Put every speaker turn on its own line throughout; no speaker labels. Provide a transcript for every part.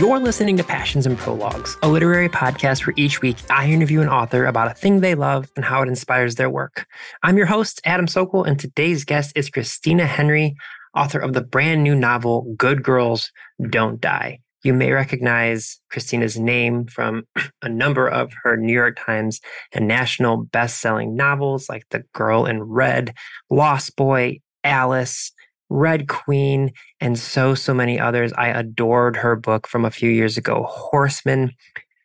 You're listening to Passions and Prologues, a literary podcast where each week I interview an author about a thing they love and how it inspires their work. I'm your host, Adam Sokol, and today's guest is Christina Henry, author of the brand new novel, Good Girls Don't Die. You may recognize Christina's name from a number of her New York Times and national best-selling novels like The Girl in Red, Lost Boy, Alice, Red Queen, and so, so many others. I adored her book from a few years ago, Horseman.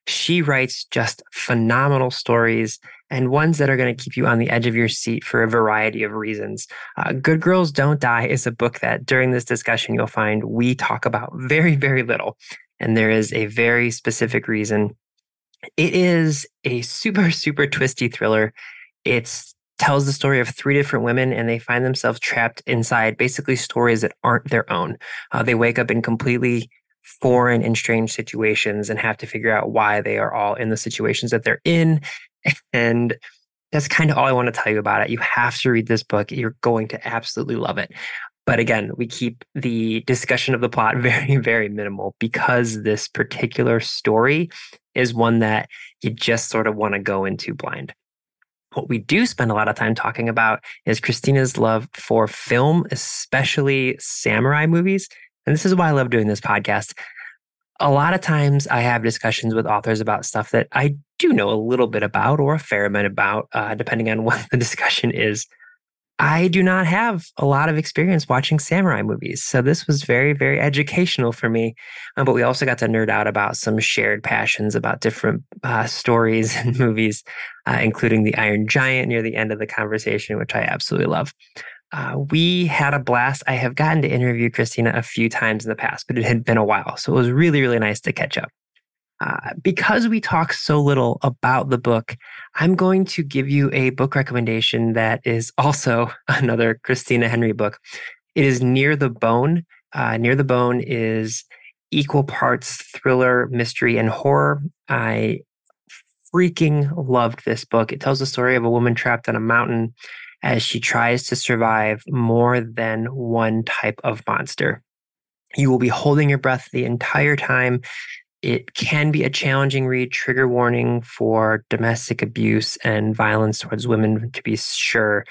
She writes just phenomenal stories and ones that are going to keep you on the edge of your seat for a variety of reasons. Uh, Good Girls Don't Die is a book that during this discussion you'll find we talk about very, very little. And there is a very specific reason. It is a super, super twisty thriller. It's tells the story of three different women and they find themselves trapped inside basically stories that aren't their own. Uh, they wake up in completely foreign and strange situations and have to figure out why they are all in the situations that they're in. And that's kind of all I want to tell you about it. You have to read this book. You're going to absolutely love it. But again, we keep the discussion of the plot very, very minimal because this particular story is one that you just sort of want to go into blind. What we do spend a lot of time talking about is Christina's love for film, especially samurai movies. And this is why I love doing this podcast. A lot of times I have discussions with authors about stuff that I do know a little bit about or a fair amount about, uh, depending on what the discussion is. I do not have a lot of experience watching samurai movies. So this was very, very educational for me. Um, but we also got to nerd out about some shared passions about different uh, stories and movies, uh, including The Iron Giant near the end of the conversation, which I absolutely love. Uh, we had a blast. I have gotten to interview Christina a few times in the past, but it had been a while. So it was really, really nice to catch up. Uh, because we talk so little about the book, I'm going to give you a book recommendation that is also another Christina Henry book. It is Near the Bone. Uh, Near the Bone is equal parts thriller, mystery, and horror. I freaking loved this book. It tells the story of a woman trapped on a mountain as she tries to survive more than one type of monster. You will be holding your breath the entire time it can be a challenging read, trigger warning for domestic abuse and violence towards women, to be sure.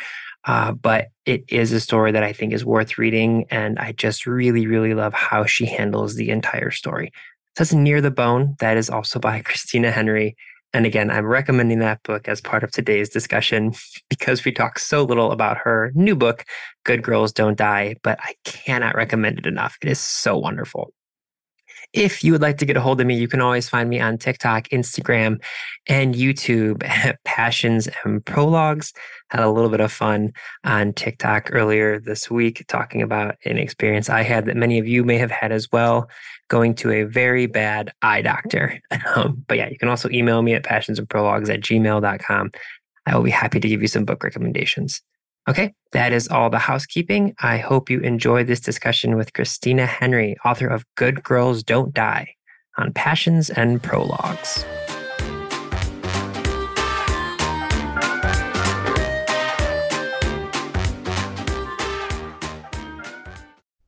Uh, but it is a story that I think is worth reading. And I just really, really love how she handles the entire story. So that's Near the Bone. That is also by Christina Henry. And again, I'm recommending that book as part of today's discussion because we talk so little about her new book, Good Girls Don't Die, but I cannot recommend it enough. It is so wonderful. If you would like to get a hold of me, you can always find me on TikTok, Instagram, and YouTube at Passions and Prologues. Had a little bit of fun on TikTok earlier this week talking about an experience I had that many of you may have had as well, going to a very bad eye doctor. Um, but yeah, you can also email me at passionsandprologues at gmail.com. I will be happy to give you some book recommendations. Okay, that is all the housekeeping. I hope you enjoyed this discussion with Christina Henry, author of Good Girls Don't Die, on Passions and Prologues.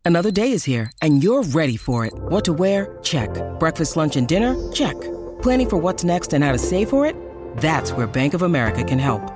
Another day is here, and you're ready for it. What to wear? Check. Breakfast, lunch, and dinner? Check. Planning for what's next and how to save for it? That's where Bank of America can help.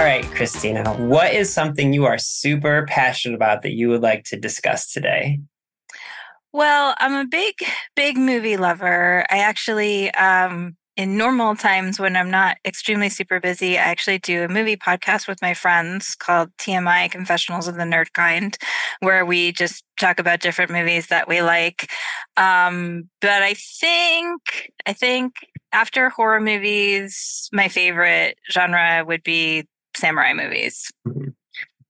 All right, Christina, what is something you are super passionate about that you would like to discuss today?
Well, I'm a big, big movie lover. I actually, um, in normal times when I'm not extremely super busy, I actually do a movie podcast with my friends called TMI Confessionals of the Nerd Kind, where we just talk about different movies that we like. Um, but I think, I think after horror movies, my favorite genre would be samurai movies.
Mm-hmm.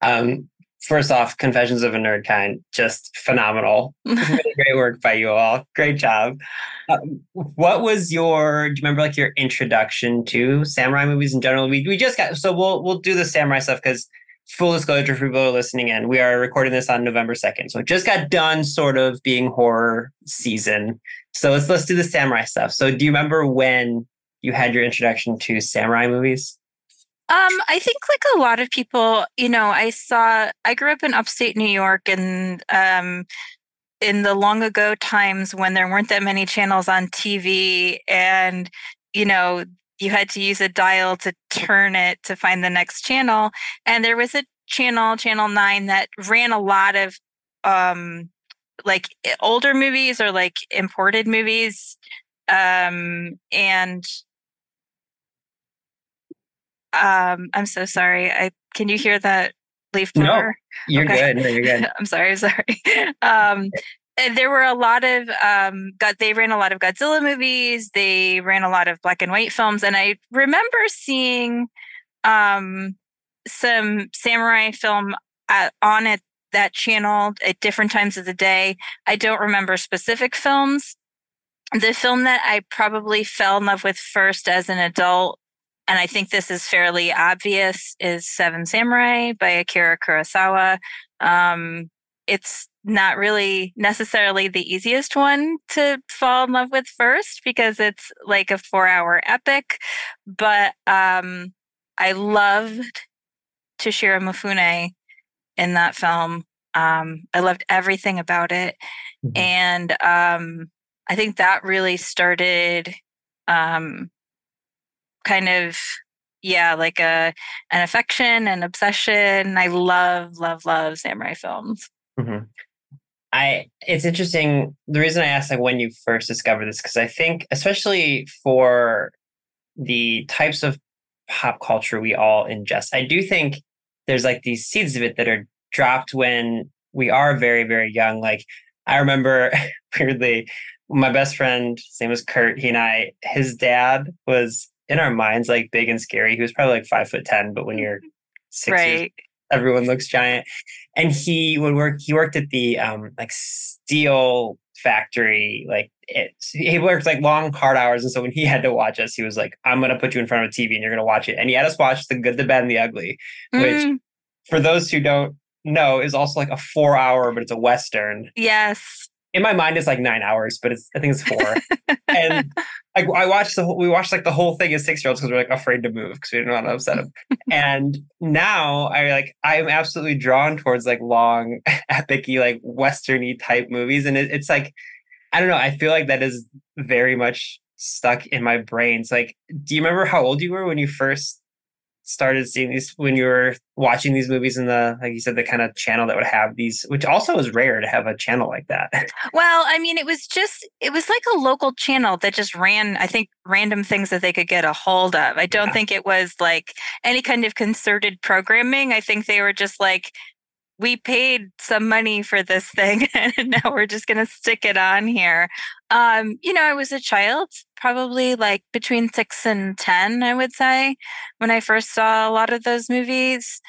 Um, first off, Confessions of a Nerd Kind, just phenomenal. really great work by you all. Great job. Um, what was your? Do you remember like your introduction to samurai movies in general? We we just got so we'll we'll do the samurai stuff because full disclosure for people listening in, we are recording this on November second, so it just got done sort of being horror season. So let's let's do the samurai stuff. So do you remember when you had your introduction to samurai movies?
Um, I think like a lot of people, you know, I saw I grew up in upstate New York and um in the long ago times when there weren't that many channels on TV and you know, you had to use a dial to turn it to find the next channel and there was a channel channel 9 that ran a lot of um like older movies or like imported movies um and um, I'm so sorry. I can you hear that leaf blower?
No, you're okay. good. No, you're good.
I'm sorry. Sorry. Um, there were a lot of um, got they ran a lot of Godzilla movies. They ran a lot of black and white films, and I remember seeing um, some samurai film at, on it that channel at different times of the day. I don't remember specific films. The film that I probably fell in love with first as an adult and I think this is fairly obvious, is Seven Samurai by Akira Kurosawa. Um, it's not really necessarily the easiest one to fall in love with first because it's like a four hour epic, but um, I loved Toshiro Mifune in that film. Um, I loved everything about it. Mm-hmm. And um, I think that really started um, kind of yeah like a an affection and obsession. I love love love samurai films.
Mm-hmm. i it's interesting the reason i asked like when you first discovered this because i think especially for the types of pop culture we all ingest i do think there's like these seeds of it that are dropped when we are very very young. Like i remember weirdly my best friend his name was kurt he and i his dad was in our minds like big and scary. He was probably like five foot ten, but when you're six right. years, everyone looks giant. And he would work. He worked at the um like steel factory. Like it, he worked like long hard hours, and so when he had to watch us, he was like, "I'm gonna put you in front of a TV and you're gonna watch it." And he had us watch the Good, the Bad, and the Ugly, which mm. for those who don't know is also like a four hour, but it's a western.
Yes
in my mind it's like nine hours, but it's I think it's four. and like I watched the whole, we watched like the whole thing as six year olds because we are like afraid to move because we didn't want to upset them. and now I like I'm absolutely drawn towards like long, epicy, like westerny type movies, and it, it's like I don't know. I feel like that is very much stuck in my brain. It's like, do you remember how old you were when you first started seeing these when you were watching these movies in the like you said the kind of channel that would have these which also is rare to have a channel like that.
Well i mean it was just it was like a local channel that just ran i think random things that they could get a hold of. I don't yeah. think it was like any kind of concerted programming. I think they were just like we paid some money for this thing and now we're just going to stick it on here. Um, you know, I was a child, probably like between six and 10, I would say, when I first saw a lot of those movies.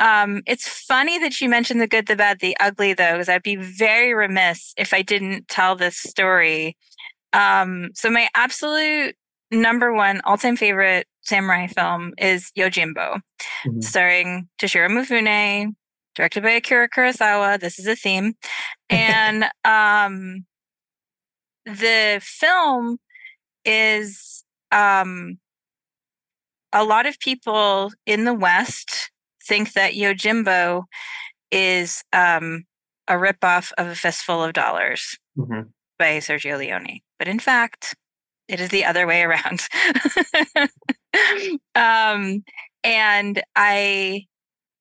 Um, it's funny that you mentioned the good, the bad, the ugly, though, because I'd be very remiss if I didn't tell this story. Um, so, my absolute number one all time favorite samurai film is Yojimbo, mm-hmm. starring Toshiro Mifune, directed by Akira Kurosawa. This is a theme. And um, the film is um, a lot of people in the West think that Yojimbo is um, a ripoff of A Fistful of Dollars
Mhm.
by Sergio Leone. But in fact, it is the other way around. um, and I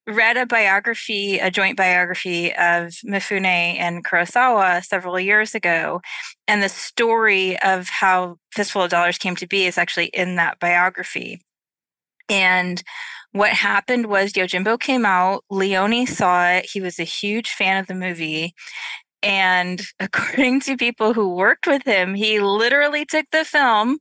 read a biography, a joint biography of Mifune and Kurosawa several years ago. And the story of how Fistful of Dollars came to be is actually in that biography. And what happened was Yojimbo came out, Leone saw it, he was a huge fan of the movie. And according to people who worked with him, he literally took the film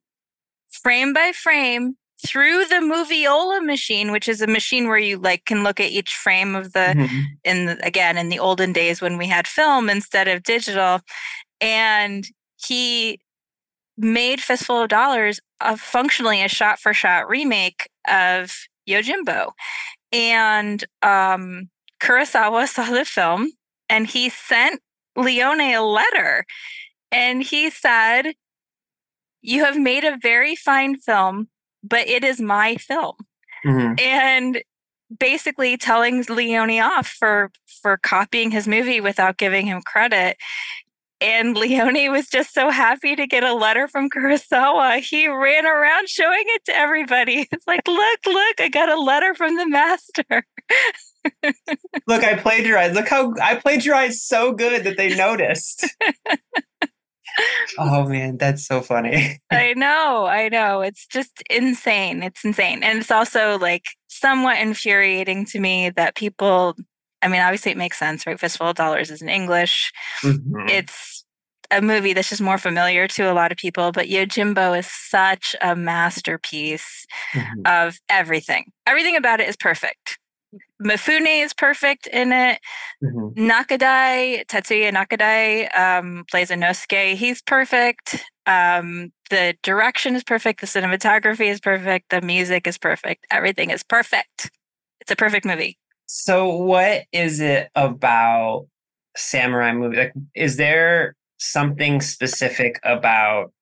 frame by frame through the moviola machine which is a machine where you like can look at each frame of the
Mhm.
in the, again in the olden days when we had film instead of digital. And he made fistful of dollars a functionally a shot for shot remake of yojimbo. And um kurosawa saw the film and he sent leone a letter and he said you have made a very fine film but it is my film
Mhm.
and basically telling Leone off for for copying his movie without giving him credit. And Leone was just so happy to get a letter from Kurosawa. He ran around showing it to everybody. It's like, look, look, I got a letter from the master.
Look, I plagiarized. Look how I plagiarized so good that they noticed. Oh man, that's so funny.
I know, I know. It's just insane. It's insane. And it's also like somewhat infuriating to me that people, I mean, obviously it makes sense, right? Fistful of Dollars is in English.
Mhm.
it's a movie that's just more familiar to a lot of people, but Yojimbo is such a masterpiece
Mhm.
of everything. Everything about it is perfect. Mifune is perfect in it.
Mhm.
Nakadai, Tatsuya Nakadai um, plays Unosuke. He's perfect. Um, the direction is perfect. The cinematography is perfect. The music is perfect. Everything is perfect. It's a perfect movie.
So, what is it about samurai movie? Like, is there something specific about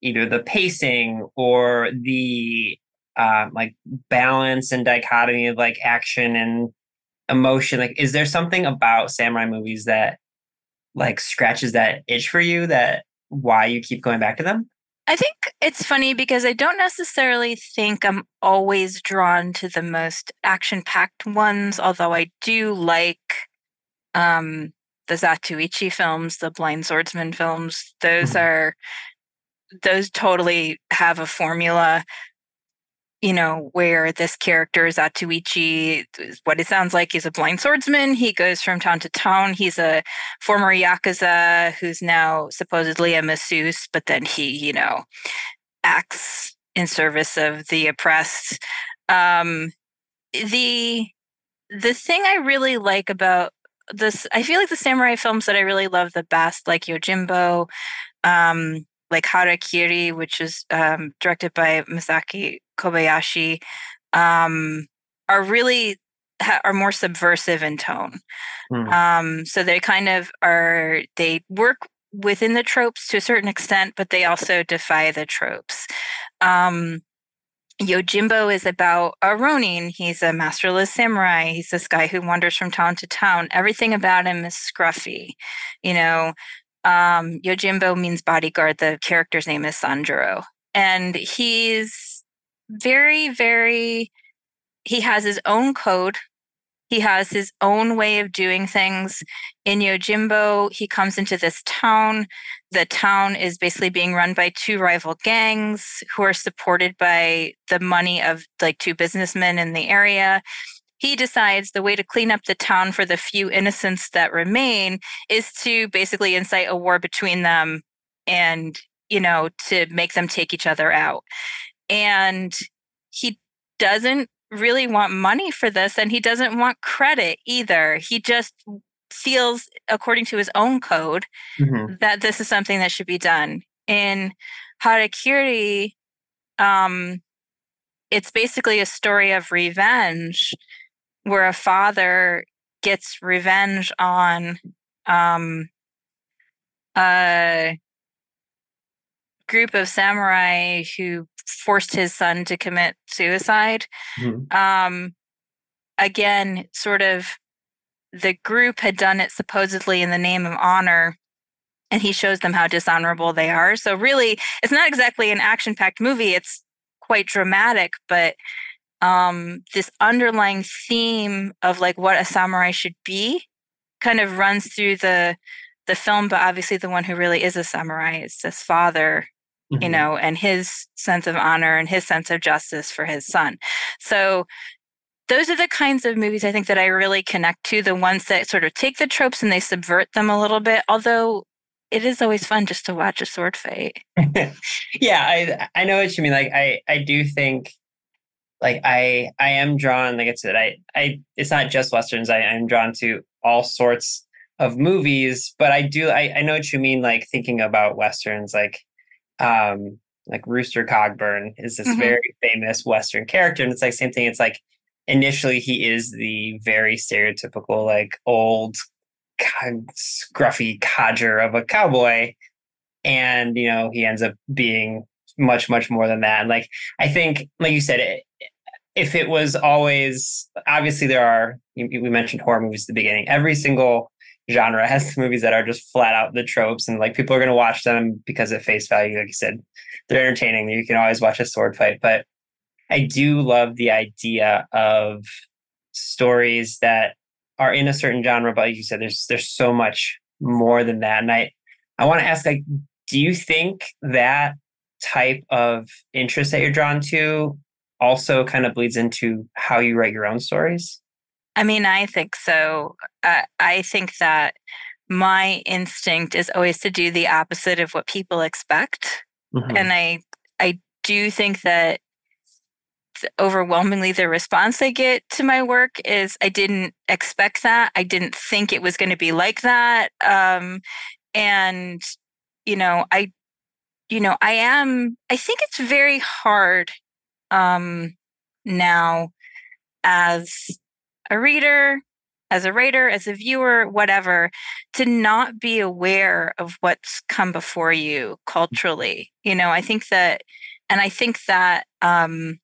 either the pacing or the uh, like balance and dichotomy of like action and emotion? Like, is there something about samurai movies that like scratches that itch for you? That why you keep going back to them?
I think it's funny because I don't necessarily think I'm always drawn to the most action packed ones, although I do like um, the Zatoichi films, the Blind Swordsman films. Those
Mhm.
are, those totally have a formula, you know, where this character, is what it sounds like, he's a blind swordsman. He goes from town to town. He's a former Yakuza who's now supposedly a masseuse, but then he, you know, acts in service of the oppressed. Um, the the thing I really like about this, I feel like the samurai films that I really love the best, like Yojimbo, um, like Harakiri, which is um, directed by Masaki Kobayashi, um, are really ha- are more subversive in tone.
Hmm.
Um, so they kind of are they work within the tropes to a certain extent, but they also defy the tropes. Um, Yojimbo is about a Ronin. He's a masterless samurai. He's this guy who wanders from town to town. Everything about him is scruffy. You know, um, Yojimbo means bodyguard. The character's name is Sanjuro. And he's very, very, he has his own code. He has his own way of doing things. In Yojimbo, he comes into this town. The town is basically being run by two rival gangs who are supported by the money of like two businessmen in the area. He decides the way to clean up the town for the few innocents that remain is to basically incite a war between them and, you know, to make them take each other out. And he doesn't really want money for this and he doesn't want credit either. He just feels, according to his own code,
Mhm.
that this is something that should be done. In Harakiri, um, it's basically a story of revenge where a father gets revenge on um, a group of samurai who forced his son to commit suicide. Mm-hmm. Um, again, sort of the group had done it supposedly in the name of honor and he shows them how dishonorable they are. So really, it's not exactly an action-packed movie. It's quite dramatic, but um, this underlying theme of like what a samurai should be kind of runs through the the film. But obviously, the one who really is a samurai is this father, mm-hmm. you know, and his sense of honor and his sense of justice for his son. So those are the kinds of movies I think that I really connect to, the ones that sort of take the tropes and they subvert them a little bit. Although it is always fun just to watch a sword fight.
yeah, I I know what you mean. Like I I do think like I I am drawn, like I said, I I it's not just westerns. I, I'm drawn to all sorts of movies, but I do I, I know what you mean, like thinking about westerns, like um like Rooster Cogburn is this mm-hmm. very famous Western character. And it's like same thing. It's like initially he is the very stereotypical, like old scruffy codger of a cowboy and you know he ends up being much much more than that and like i think like you said it, if it was always obviously there are we mentioned horror movies at the beginning every single genre has movies that are just flat out the tropes and like people are going to watch them because at face value like you said they're entertaining you can always watch a sword fight but i do love the idea of stories that are in a certain genre, but like you said, there's there's so much more than that. And I I want to ask, like, do you think that type of interest that you're drawn to also kind of bleeds into how you write your own stories?
I mean, I think so. Uh, I think that my instinct is always to do the opposite of what people expect, mm-hmm. and I I do think that overwhelmingly the response I get to my work is I didn't expect that. I didn't think it was going to be like that. Um, and, you know, I, you know, I am, I think it's very hard um, now as a reader, as a writer, as a viewer, whatever, to not be aware of what's come before you culturally. You know, I think that, and I think that, um,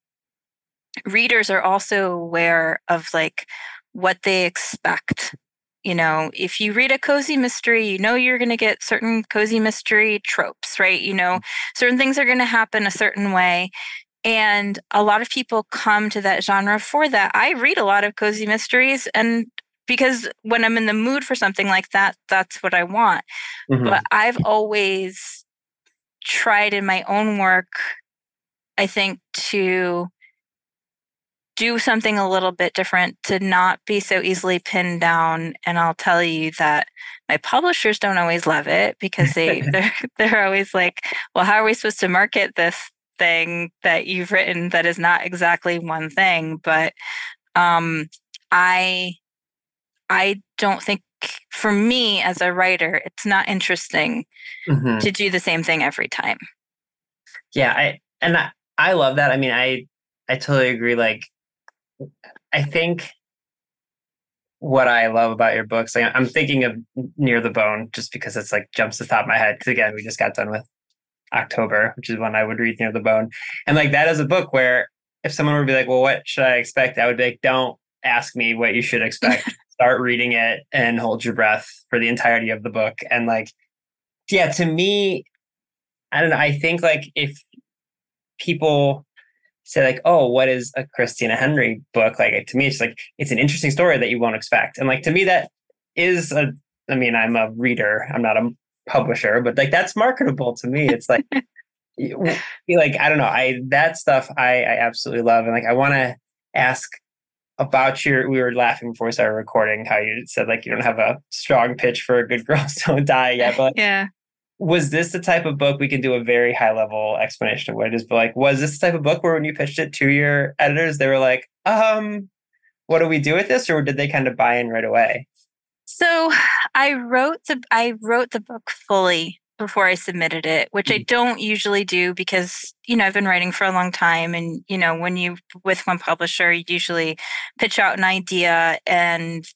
readers are also aware of like what they expect you know if you read a cozy mystery you know you're going to get certain cozy mystery tropes right you know certain things are going to happen a certain way and a lot of people come to that genre for that. I read a lot of cozy mysteries and because when i'm in the mood for something like that that's what i want. Mm-hmm. but i've always tried in my own work i think to do something a little bit different to not be so easily pinned down. And i'll tell you that my publishers don't always love it because they they're, they're always like well how are we supposed to market this thing that you've written that is not exactly one thing but um i i don't think for me as a writer it's not interesting mm-hmm. to do the same thing every time
yeah i and I, I love that i mean i i totally agree like I think what I love about your books, like I'm thinking of Near the Bone just because it's like jumps to the top of my head. Because again, we just got done with October, which is when I would read Near the Bone. And like that is a book where if someone would be like, well, what should I expect? I would be like, don't ask me what you should expect. Start reading it and hold your breath for the entirety of the book. And like, yeah, to me, I don't know. I think like if people say like, oh, what is a Christina Henry book? Like to me, it's like it's an interesting story that you won't expect. And like to me, that is a I mean, I'm a reader, I'm not a publisher, but like that's marketable to me. It's like like I don't know, I that stuff I, I absolutely love. And like I want to ask about your we were laughing before we started recording how you said like you don't have a strong pitch for a good girls don't die yet but
yeah
was this the type of book we can do a very high level explanation of what it is but like was this the type of book where when you pitched it to your editors they were like um what do we do with this or did they kind of buy in right away
so i wrote the i wrote the book fully before i submitted it which i don't usually do because you know i've been writing for a long time and you know when you with one publisher you usually pitch out an idea and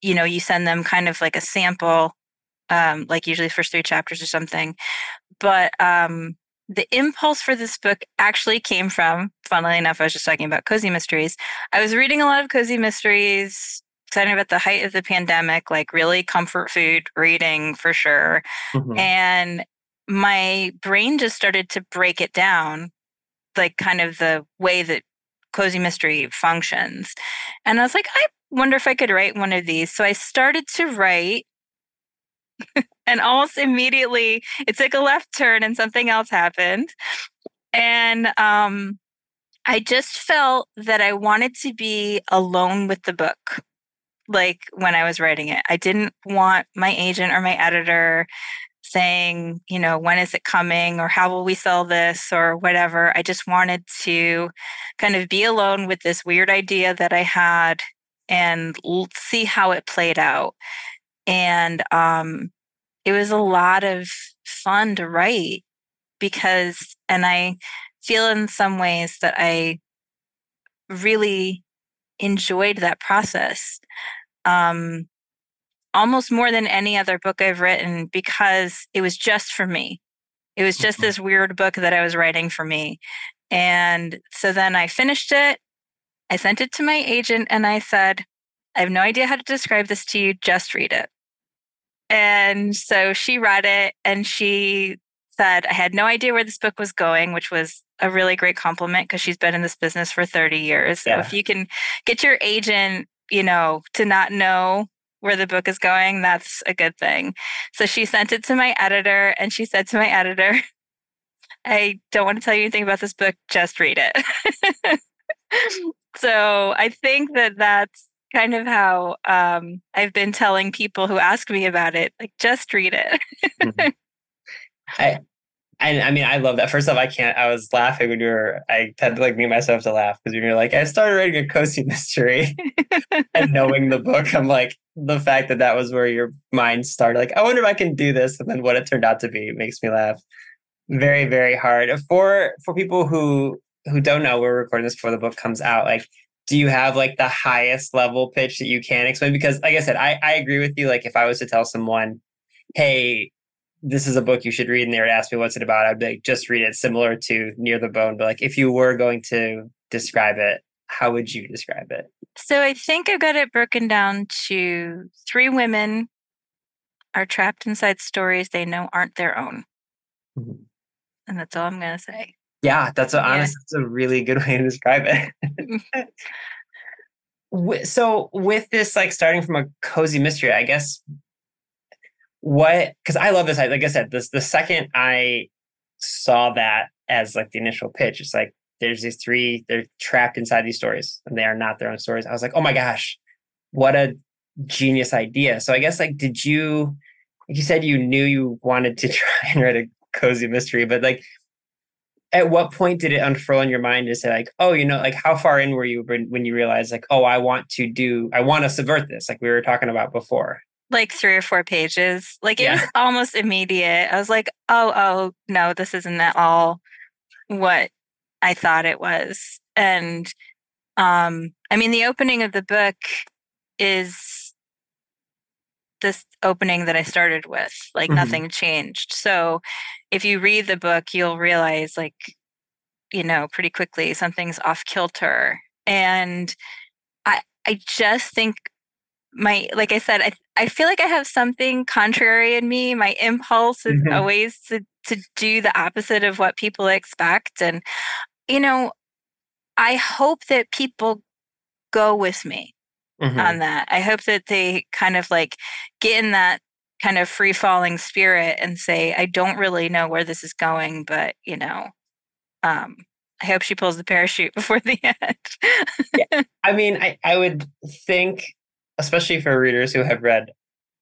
you know you send them kind of like a sample um, like usually first three chapters or something. But um, the impulse for this book actually came from, funnily enough, I was just talking about cozy mysteries. I was reading a lot of cozy mysteries kind of at the height of the pandemic, like really comfort food reading for sure. Mm-hmm. And my brain just started to break it down, like kind of the way that cozy mystery functions. And I was like, I wonder if I could write one of these. So I started to write. and almost immediately it took a left turn and something else happened. And um, I just felt that I wanted to be alone with the book like when I was writing it. I didn't want my agent or my editor saying, you know, when is it coming or how will we sell this or whatever. I just wanted to kind of be alone with this weird idea that I had and see how it played out. And um, it was a lot of fun to write because, and I feel in some ways that I really enjoyed that process um, almost more than any other book I've written because it was just for me. It was just mm-hmm. this weird book that I was writing for me. And so then I finished it. I sent it to my agent and I said, I have no idea how to describe this to you. Just read it. And so she read it and she said, I had no idea where this book was going, which was a really great compliment because she's been in this business for 30 years. So yeah. if you can get your agent you know, to not know where the book is going, that's a good thing. So she sent it to my editor and she said to my editor, I don't want to tell you anything about this book, just read it. so I think that that's kind of how um, I've been telling people who ask me about it, like, just read it.
mm-hmm. I, and I mean, I love that. First off, I can't. I was laughing when you were. I had to like mute myself to laugh because when you're like, I started writing a cozy mystery, and knowing the book, I'm like, the fact that that was where your mind started. Like, I wonder if I can do this, and then what it turned out to be makes me laugh. Very, very hard for for people who who don't know. We're recording this before the book comes out. Like, do you have like the highest level pitch that you can explain? Because, like I said, I I agree with you. Like, if I was to tell someone, hey this is a book you should read and they would ask me what's it about i'd be like just read it similar to near the bone but like if you were going to describe it how would you describe it?
So i think i've got it broken down to three women are trapped inside stories they know aren't their own. Mm-hmm. and that's all i'm going to say.
Yeah that's a, yeah. honest that's a really good way to describe it. So with this like starting from a cozy mystery i guess what because I love this. Like I said, this the second I saw that as like the initial pitch, it's like there's these three, they're trapped inside these stories and they are not their own stories. I was like, oh my gosh, what a genius idea. So I guess like did you like you said you knew you wanted to try and write a cozy mystery, but like at what point did it unfurl in your mind to say like, oh, you know, like how far in were you when you realized like, oh, I want to do, I want to subvert this, like we were talking about before?
Like three or four pages. Like it yeah. was almost immediate. I was like, oh, oh, no, this isn't at all what I thought it was. And um, I mean, the opening of the book is this opening that I started with, like mm-hmm. nothing changed. So if you read the book, you'll realize, like, you know, pretty quickly something's off kilter. And I, I just think my like I said, I I feel like I have something contrary in me. My impulse is mm-hmm. always to to do the opposite of what people expect. And you know, I hope that people go with me mm-hmm. on that. I hope that they kind of like get in that kind of free falling spirit and say, I don't really know where this is going, but you know, um, I hope she pulls the parachute before the end.
yeah. I mean, I, I would think especially for readers who have read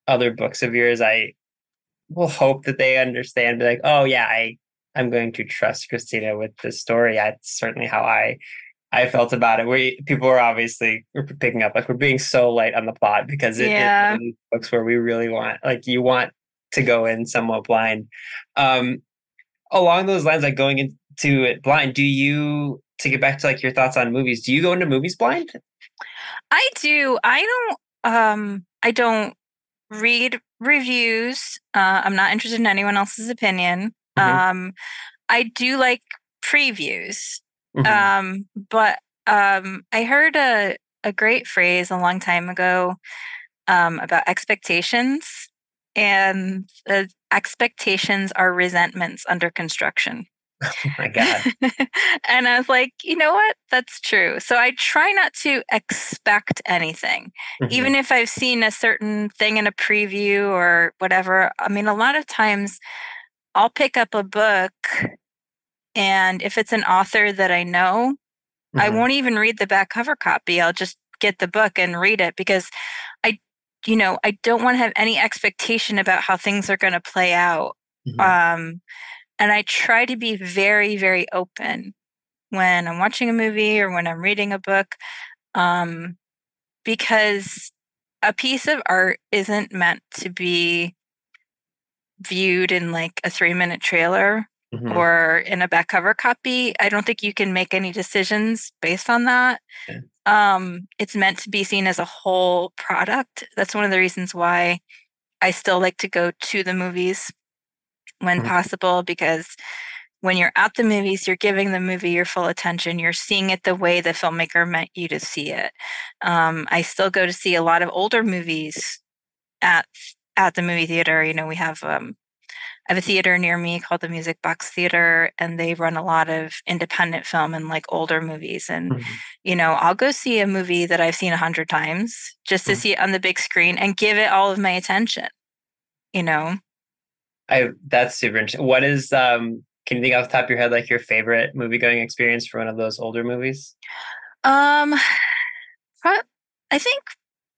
other books of yours, I will hope that they understand. Be like, oh yeah, I I'm going to trust Christina with this story. That's certainly how I I felt about it. We people were obviously picking up like we're being so light on the plot because it, yeah. it books where we really want like you want to go in somewhat blind. Um, along those lines, like going into it blind, do you to get back to like your thoughts on movies? Do you go into movies blind?
I do. I don't um, I don't read reviews. Uh, I'm not interested in anyone else's opinion. Mm-hmm. Um, I do like previews. Mm-hmm. Um, but um, I heard a a great phrase a long time ago um, about expectations, and uh, expectations are resentments under construction.
Oh my God.
and I was like, you know what? That's true. So I try not to expect anything, mm-hmm. even if I've seen a certain thing in a preview or whatever. I mean, a lot of times I'll pick up a book, and if it's an author that I know, mm-hmm. I won't even read the back cover copy. I'll just get the book and read it because I, you know, I don't want to have any expectation about how things are going to play out. Mm-hmm. Um, and I try to be very, very open when I'm watching a movie or when I'm reading a book, um, because a piece of art isn't meant to be viewed in like a three minute trailer mm-hmm. or in a back cover copy. I don't think you can make any decisions based on that. Okay. Um, it's meant to be seen as a whole product. That's one of the reasons why I still like to go to the movies when mm-hmm. possible because when you're at the movies, you're giving the movie your full attention. You're seeing it the way the filmmaker meant you to see it. Um, I still go to see a lot of older movies at at the movie theater. You know, we have um, I have a theater near me called the Music Box Theater, and they run a lot of independent film and like older movies. And mm-hmm. you know, I'll go see a movie that I've seen a hundred times just to mm-hmm. see it on the big screen and give it all of my attention. You know,
I that's super interesting. What is um can you think off the top of your head like your favorite movie going experience for one of those older movies?
Um I think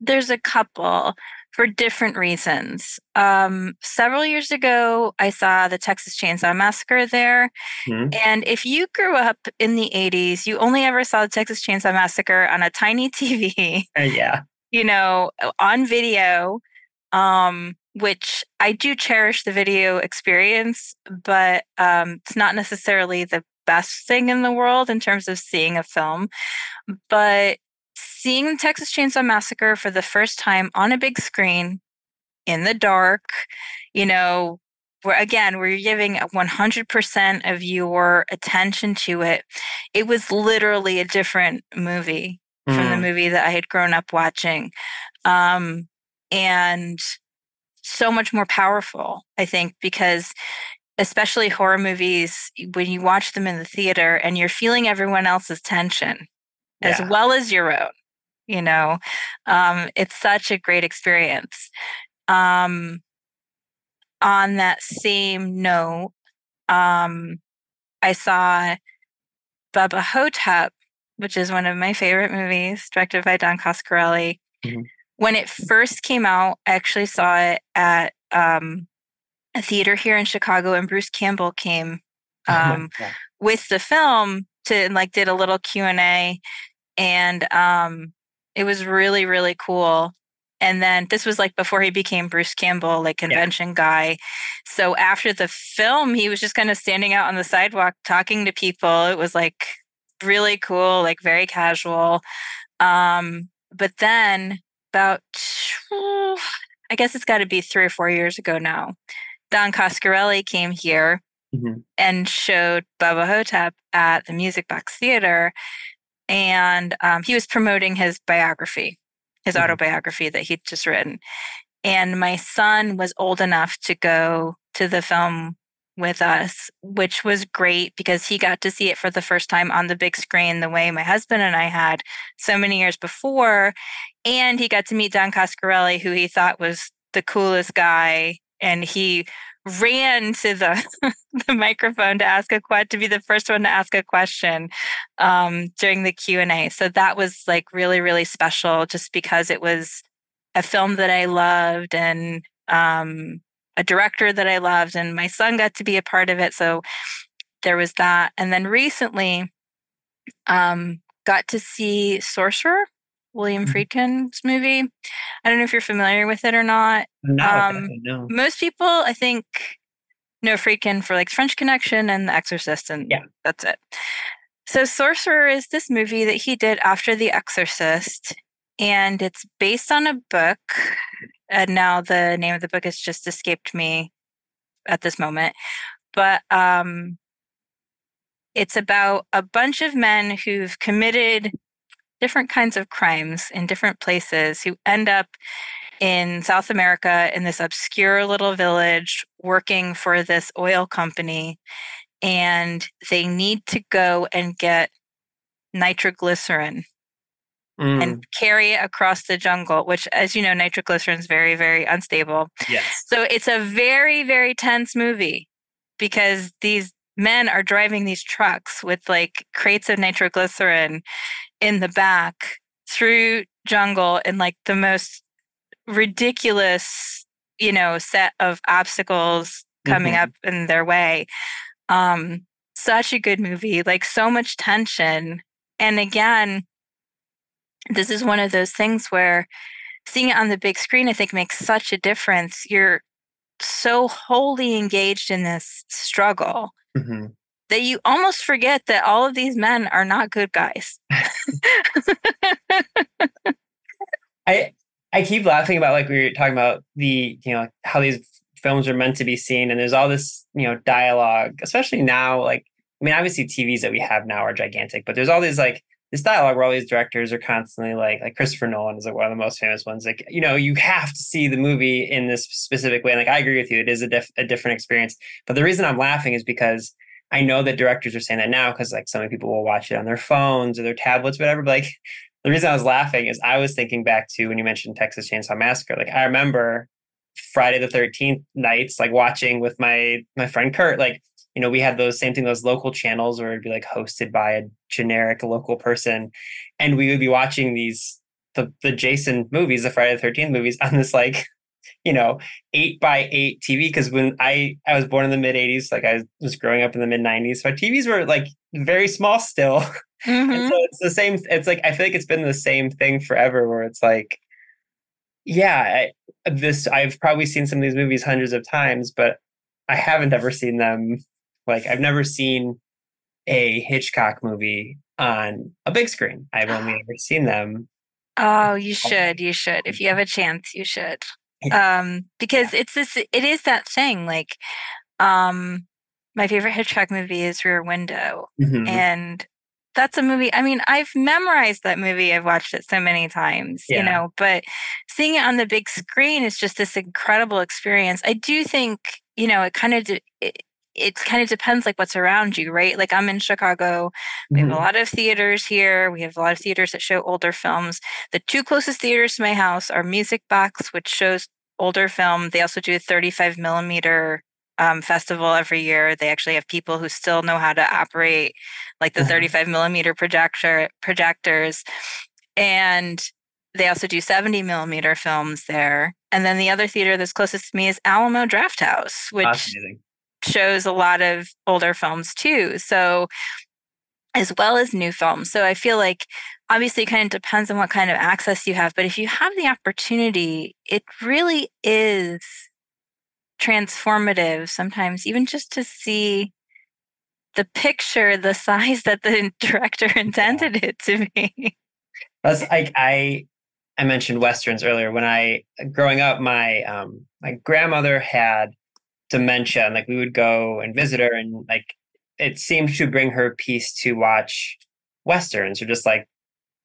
there's a couple for different reasons. Um, several years ago, I saw the Texas Chainsaw Massacre there. Mm-hmm. And if you grew up in the 80s, you only ever saw the Texas Chainsaw Massacre on a tiny TV.
Uh, yeah.
You know, on video. Um, which I do cherish the video experience, but um, it's not necessarily the best thing in the world in terms of seeing a film. But seeing the Texas Chainsaw Massacre for the first time on a big screen in the dark, you know, where again, we're giving 100% of your attention to it. It was literally a different movie mm. from the mm. movie that I had grown up watching. Um, and so much more powerful, I think, because especially horror movies, when you watch them in the theater and you're feeling everyone else's tension yeah. as well as your own, you know, um, it's such a great experience. Um, on that same note, um, I saw Bubba Ho-Tep, which is one of my favorite movies, directed by Don Coscarelli. Mm-hmm when it first came out, I actually saw it at um, a theater here in Chicago, and Bruce Campbell came um, yeah. with the film to and like did a little Q and A, and um, it was really really cool. And then this was like before he became Bruce Campbell, like convention yeah. guy. So after the film, he was just kind of standing out on the sidewalk talking to people. It was like really cool, like very casual. Um, but then about, I guess it's got to be three or four years ago now. Don Coscarelli came here mm-hmm. and showed Bubba Ho-Tep at the Music Box Theater. And um, he was promoting his biography, his mm-hmm. autobiography that he'd just written. And my son was old enough to go to the film with us, which was great because he got to see it for the first time on the big screen the way my husband and I had so many years before. And he got to meet Don Coscarelli, who he thought was the coolest guy. And he ran to the the microphone to ask a question to be the first one to ask a question um, during the Q and A. So that was like really really special, just because it was a film that I loved and um, a director that I loved, and my son got to be a part of it. So there was that. And then recently, um, got to see Sorcerer, William mm-hmm. Friedkin's movie. I don't know if you're familiar with it or not.
No, um, no.
Most people, I think, know Friedkin for like French Connection and The Exorcist, and
yeah,
that's it. So Sorcerer is this movie that he did after The Exorcist, and it's based on a book and now the name of the book has just escaped me at this moment but um it's about a bunch of men who've committed different kinds of crimes in different places who end up in South America in this obscure little village working for this oil company. And they need to go and get nitroglycerin mm. and carry it across the jungle, which, as you know, nitroglycerin is very, very unstable.
Yes.
So it's a very, very tense movie because these men are driving these trucks with like crates of nitroglycerin in the back through jungle in like the most ridiculous, you know, set of obstacles coming mm-hmm. up in their way. Um, such a good movie, like so much tension. And again, this is one of those things where seeing it on the big screen, I think, makes such a difference. You're so wholly engaged in this struggle mm-hmm. That you almost forget that all of these men are not good guys.
I I keep laughing about like we were talking about the you know how these films are meant to be seen, and there's all this you know dialogue, especially now. Like I mean, obviously TVs that we have now are gigantic, but there's all these like this dialogue where all these directors are constantly like like Christopher Nolan is like one of the most famous ones. Like you know you have to see the movie in this specific way. And like I agree with you, it is a, diff- a different experience. But the reason I'm laughing is because I know that directors are saying that now because like so many people will watch it on their phones or their tablets, whatever. But like the reason I was laughing is I was thinking back to when you mentioned Texas Chainsaw Massacre. Like I remember Friday the 13th nights, like watching with my my friend Kurt, like you know, we had those same thing, those local channels where it'd be like hosted by a generic local person. And we would be watching these the the Jason movies, the Friday the 13th movies on this like, you know, eight by eight TV. Cause when I I was born in the mid 80s, like I was growing up in the mid 90s. So TVs were like very small still. Mm-hmm. so it's the same, it's like I feel like it's been the same thing forever where it's like, yeah, I, this I've probably seen some of these movies hundreds of times, but I haven't ever seen them like I've never seen a Hitchcock movie on a big screen. I've only ever seen them.
Oh, you should. You should. If you have a chance, you should. Um, because yeah. it's this it is that thing. Like, um, my favorite Hitchcock movie is Rear Window. Mm-hmm. And that's a movie. I mean, I've memorized that movie. I've watched it so many times, yeah. you know, but seeing it on the big screen is just this incredible experience. I do think, you know, it kind of it, it kind of depends like what's around you, right? Like I'm in Chicago. We have mm-hmm. a lot of theaters here. We have a lot of theaters that show older films. The two closest theaters to my house are Music Box, which shows older film. They also do a 35 millimeter um, festival every year. They actually have people who still know how to operate like the mm-hmm. 35 millimeter projector projectors. And they also do 70 millimeter films there. And then the other theater that's closest to me is Alamo Drafthouse, which shows a lot of older films too. So, as well as new films. So, I feel like obviously it kind of depends on what kind of access you have. But if you have the opportunity, it really is transformative sometimes, even just to see the picture the size that the director intended it to be.
That's like I I mentioned westerns earlier. When I growing up, my um, my grandmother had dementia and like we would go and visit her and like it seemed to bring her peace to watch westerns or just like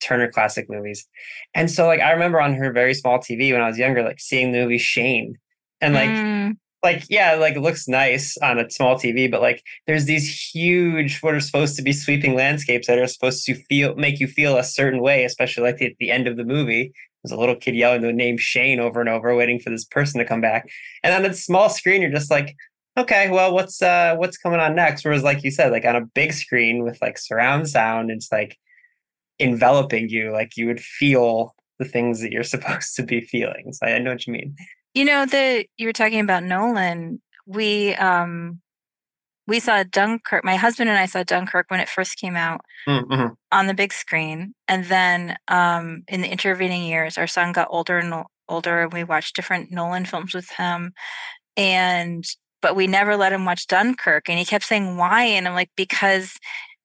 Turner classic movies. And so like I remember on her very small TV when I was younger, like seeing the movie Shane. And like mm. like yeah, like it looks nice on a small TV, but like there's these huge what are supposed to be sweeping landscapes that are supposed to feel make you feel a certain way, especially like at the end of the movie. There's a little kid yelling the name Shane over and over, waiting for this person to come back. And on a small screen, you're just like, okay, well, what's uh what's coming on next? Whereas, like you said, like on a big screen with like surround sound, it's like enveloping you, like you would feel the things that you're supposed to be feeling. So I know what you mean.
You know, the you were talking about Nolan. We um we saw Dunkirk. My husband and I saw Dunkirk when it first came out mm-hmm. on the big screen, and then um, in the intervening years, our son got older and older, and we watched different Nolan films with him. And but we never let him watch Dunkirk, and he kept saying why, and I'm like because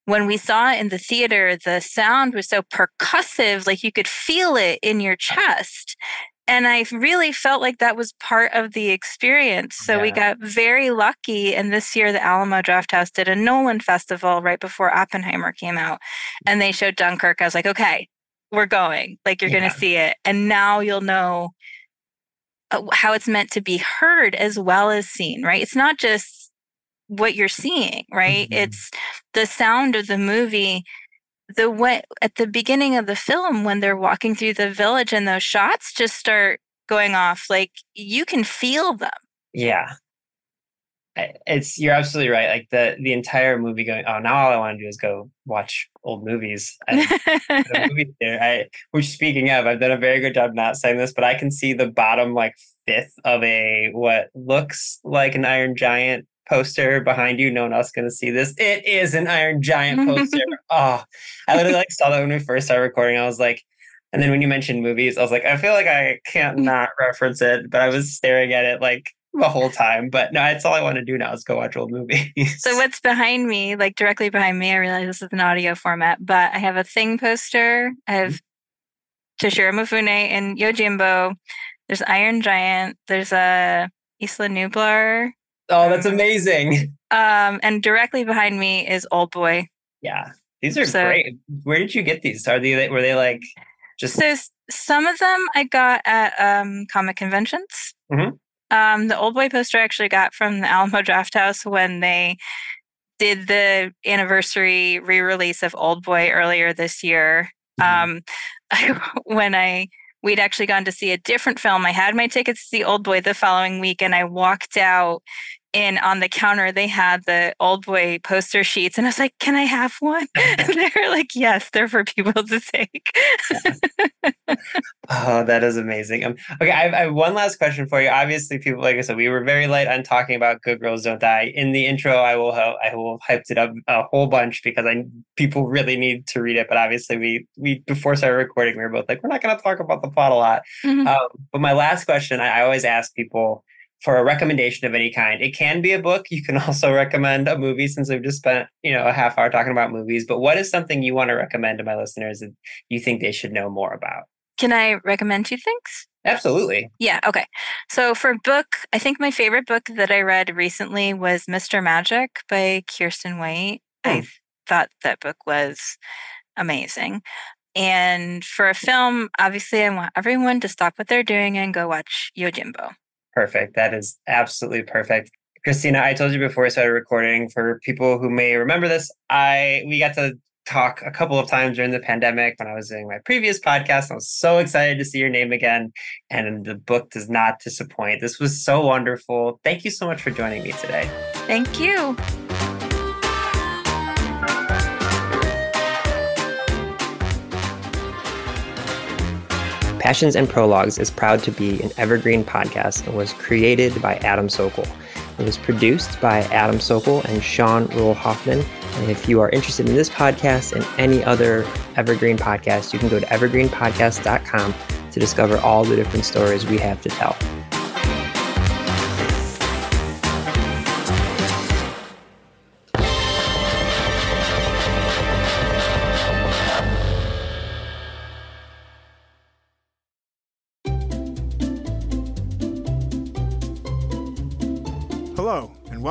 when we saw it in the theater, the sound was so percussive, like you could feel it in your chest and I really felt like that was part of the experience. So yeah. we got very lucky. And this year, the Alamo Drafthouse did a Nolan festival right before Oppenheimer came out, and they showed Dunkirk. I was like, okay, we're going. Like you're yeah. going to see it, and now you'll know uh, how it's meant to be heard as well as seen. Right? It's not just what you're seeing. Right? Mm-hmm. It's the sound of the movie the way at the beginning of the film when they're walking through the village and those shots just start going off like you can feel them.
Yeah. It's you're absolutely right like the the entire movie going oh now all i want to do is go watch old movies. I, movie there I, which speaking of i've done a very good job not saying this but i can see the bottom like fifth of a what looks like an iron giant poster behind you. No one else going to see this. It is an Iron Giant poster. oh, I literally like saw that when we first started recording. I was like, and then when you mentioned movies, I was like, I feel like I can't mm. not reference it, but I was staring at it like the whole time. But no, that's all I want to do now is go watch old movies.
So what's behind me, like directly behind me, I realize this is an audio format, but I have a thing poster. I have mm-hmm. Toshiro Mifune and Yojimbo. There's Iron Giant. There's a Isla Nublar.
Oh, that's amazing.
Um, and directly behind me is Old Boy.
Yeah, these are so, great. Where did you get these? Are they were they like just?
So some of them I got at um, comic conventions. Mm-hmm. Um, the Old Boy poster I actually got from the Alamo Drafthouse when they did the anniversary re-release of Old Boy earlier this year. Mm-hmm. Um, I, when I we'd actually gone to see a different film. I had my tickets to see Old Boy the following week, and I walked out and on the counter they had the old boy poster sheets and i was like can i have one? And they were like yes they're for people to take.
Oh that is amazing. Um, okay I have, I have, one last question for you. Obviously people like i said we were very light on talking about good girls don't die. In the intro i will have i will hyped it up a whole bunch because i people really need to read it but obviously we we before started recording we were both like we're not going to talk about the plot a lot. Mm-hmm. um, but my last question I, I always ask people for a recommendation of any kind. It can be a book. You can also recommend a movie since we've just spent, you know, a half hour talking about movies. But what is something you want to recommend to my listeners that you think they should know more about?
Can I recommend two things?
Absolutely.
Yeah. Okay. So for book, I think my favorite book that I read recently was Mr. Magic by Kiersten White. Hmm. I thought that book was amazing. And for a film, obviously, I want everyone to stop what they're doing and go watch Yojimbo.
Perfect. That is absolutely perfect. Christina, I told you before I started recording for people who may remember this, I we got to talk a couple of times during the pandemic when I was doing my previous podcast. I was so excited to see your name again. And the book does not disappoint. This was so wonderful. Thank you so much for joining me today.
Thank you.
Passions and Prologues is proud to be an evergreen podcast and was created by Adam Sokol. It was produced by Adam Sokol and Sean Rule Hoffman. And if you are interested in this podcast and any other Evergreen podcast, you can go to evergreenpodcast.com to discover all the different stories we have to tell.